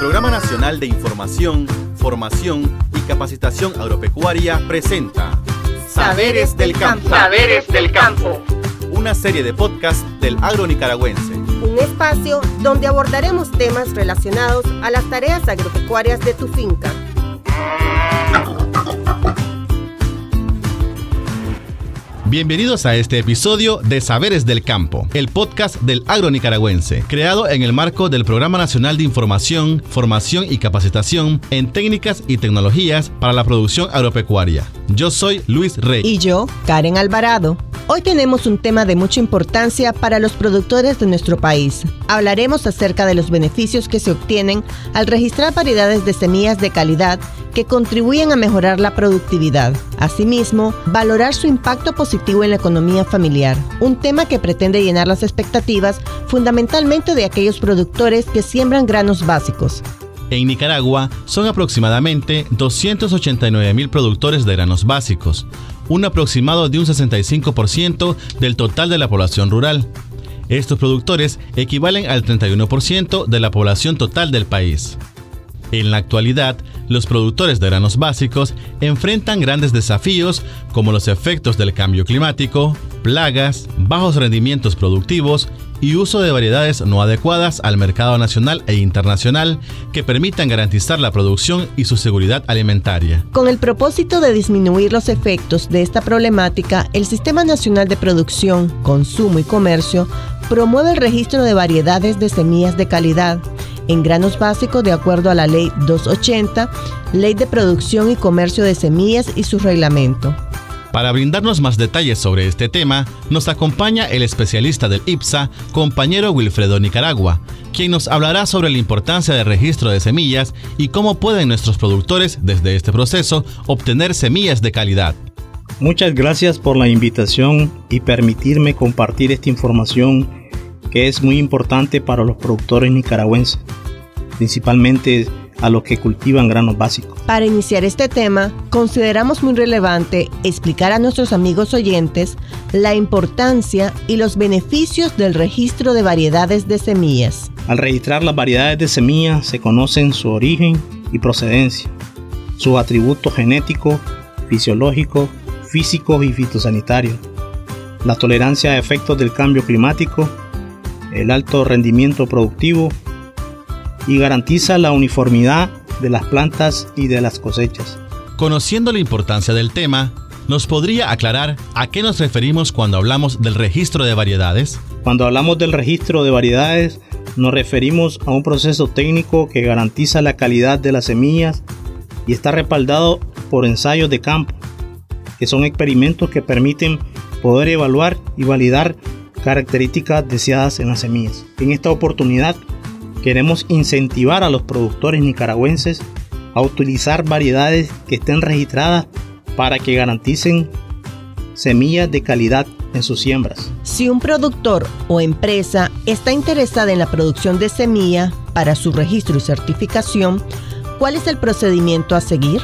Programa Nacional de Información, Formación y Capacitación Agropecuaria presenta Saberes del Campo. Saberes del Campo. Una serie de podcasts del agro nicaragüense. Un espacio donde abordaremos temas relacionados a las tareas agropecuarias de tu finca. Bienvenidos a este episodio de Saberes del Campo, el podcast del agro nicaragüense, creado en el marco del Programa Nacional de Información, Formación y Capacitación en Técnicas y Tecnologías para la Producción Agropecuaria. Yo soy Luis Rey. Y yo, Karen Alvarado. Hoy tenemos un tema de mucha importancia para los productores de nuestro país. Hablaremos acerca de los beneficios que se obtienen al registrar variedades de semillas de calidad que contribuyen a mejorar la productividad. Asimismo, valorar su impacto positivo en la economía familiar, un tema que pretende llenar las expectativas fundamentalmente de aquellos productores que siembran granos básicos. En Nicaragua son aproximadamente 289 mil productores de granos básicos, un aproximado de un 65% del total de la población rural. Estos productores equivalen al 31% de la población total del país. En la actualidad, los productores de granos básicos enfrentan grandes desafíos como los efectos del cambio climático, plagas, bajos rendimientos productivos y uso de variedades no adecuadas al mercado nacional e internacional que permitan garantizar la producción y su seguridad alimentaria. Con el propósito de disminuir los efectos de esta problemática, el Sistema Nacional de Producción, Consumo y Comercio promueve el registro de variedades de semillas de calidad en granos básicos de acuerdo a la Ley 280, Ley de Producción y Comercio de Semillas y su reglamento. Para brindarnos más detalles sobre este tema, nos acompaña el especialista del IPSA, compañero Wilfredo Nicaragua, quien nos hablará sobre la importancia del registro de semillas y cómo pueden nuestros productores, desde este proceso, obtener semillas de calidad. Muchas gracias por la invitación y permitirme compartir esta información que es muy importante para los productores nicaragüenses, principalmente a los que cultivan granos básicos. Para iniciar este tema, consideramos muy relevante explicar a nuestros amigos oyentes la importancia y los beneficios del registro de variedades de semillas. Al registrar las variedades de semillas se conocen su origen y procedencia, sus atributos genéticos, fisiológicos, físicos y fitosanitarios, la tolerancia a efectos del cambio climático, el alto rendimiento productivo y garantiza la uniformidad de las plantas y de las cosechas. Conociendo la importancia del tema, ¿nos podría aclarar a qué nos referimos cuando hablamos del registro de variedades? Cuando hablamos del registro de variedades, nos referimos a un proceso técnico que garantiza la calidad de las semillas y está respaldado por ensayos de campo, que son experimentos que permiten poder evaluar y validar características deseadas en las semillas. En esta oportunidad queremos incentivar a los productores nicaragüenses a utilizar variedades que estén registradas para que garanticen semillas de calidad en sus siembras. Si un productor o empresa está interesada en la producción de semilla para su registro y certificación, ¿cuál es el procedimiento a seguir?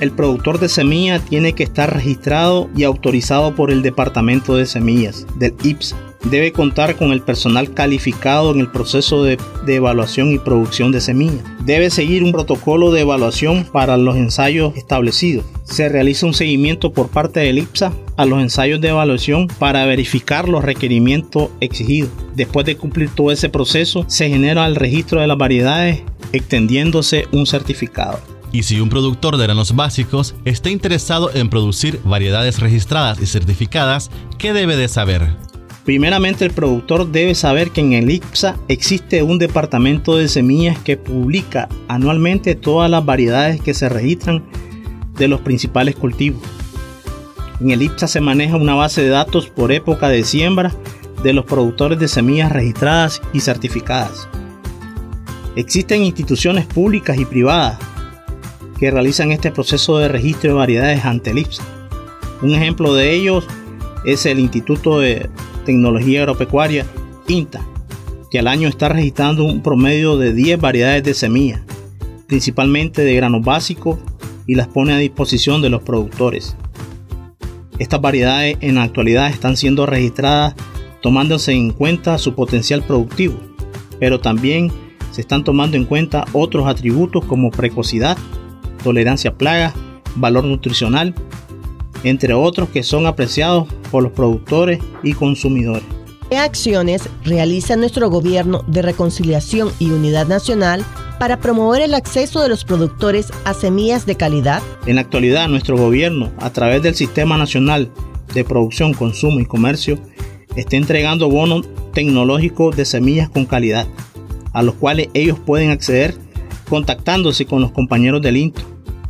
El productor de semilla tiene que estar registrado y autorizado por el Departamento de Semillas del IPSA debe contar con el personal calificado en el proceso de, evaluación y producción de semillas. Debe seguir un protocolo de evaluación para los ensayos establecidos. Se realiza un seguimiento por parte del IPSA a los ensayos de evaluación para verificar los requerimientos exigidos. Después de cumplir todo ese proceso, se genera el registro de las variedades extendiéndose un certificado. Y si un productor de granos básicos está interesado en producir variedades registradas y certificadas, ¿qué debe de saber? Primeramente el productor debe saber que en el IPSA existe un departamento de semillas que publica anualmente todas las variedades que se registran de los principales cultivos. En el IPSA se maneja una base de datos por época de siembra de los productores de semillas registradas y certificadas. Existen instituciones públicas y privadas que realizan este proceso de registro de variedades ante el IPSA. Un ejemplo de ellos es el Instituto de Tecnología Agropecuaria, INTA, que al año está registrando un promedio de 10 variedades de semillas, principalmente de granos básicos, y las pone a disposición de los productores. Estas variedades en la actualidad están siendo registradas tomándose en cuenta su potencial productivo, pero también se están tomando en cuenta otros atributos como precocidad, tolerancia a plagas, valor nutricional, entre otros que son apreciados por los productores y consumidores. ¿Qué acciones realiza nuestro gobierno de reconciliación y unidad nacional para promover el acceso de los productores a semillas de calidad? En la actualidad, nuestro gobierno, a través del Sistema Nacional de Producción, Consumo y Comercio, está entregando bonos tecnológicos de semillas con calidad, a los cuales ellos pueden acceder contactándose con los compañeros del INTO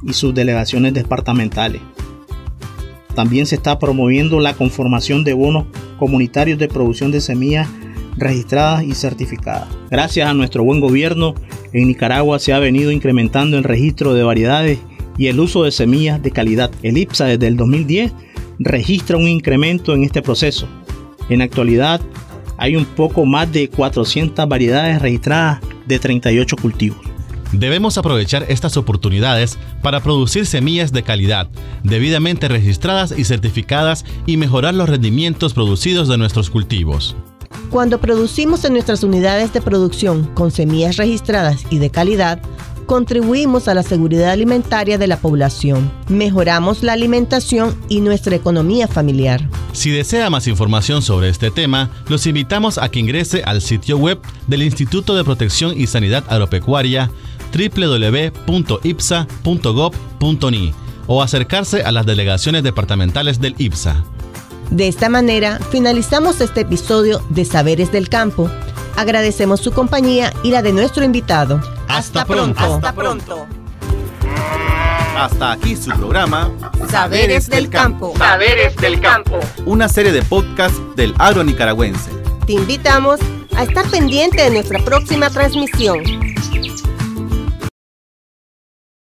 y sus delegaciones departamentales. También se está promoviendo la conformación de bonos comunitarios de producción de semillas registradas y certificadas. Gracias a nuestro buen gobierno, en Nicaragua se ha venido incrementando el registro de variedades y el uso de semillas de calidad. El IPSA desde el 2010 registra un incremento en este proceso. En actualidad hay un poco más de 400 variedades registradas de 38 cultivos. Debemos aprovechar estas oportunidades para producir semillas de calidad, debidamente registradas y certificadas y mejorar los rendimientos producidos de nuestros cultivos. Cuando producimos en nuestras unidades de producción con semillas registradas y de calidad, contribuimos a la seguridad alimentaria de la población, mejoramos la alimentación y nuestra economía familiar. Si desea más información sobre este tema, los invitamos a que ingrese al sitio web del Instituto de Protección y Sanidad Agropecuaria www.ipsa.gov.ni o acercarse a las delegaciones departamentales del IPSA. De esta manera, finalizamos este episodio de Saberes del Campo. Agradecemos su compañía y la de nuestro invitado. Hasta, pronto. Hasta pronto. Hasta aquí su programa Saberes del Campo. Saberes del campo. una serie de podcasts del agro nicaragüense. Te invitamos a estar pendiente de nuestra próxima transmisión.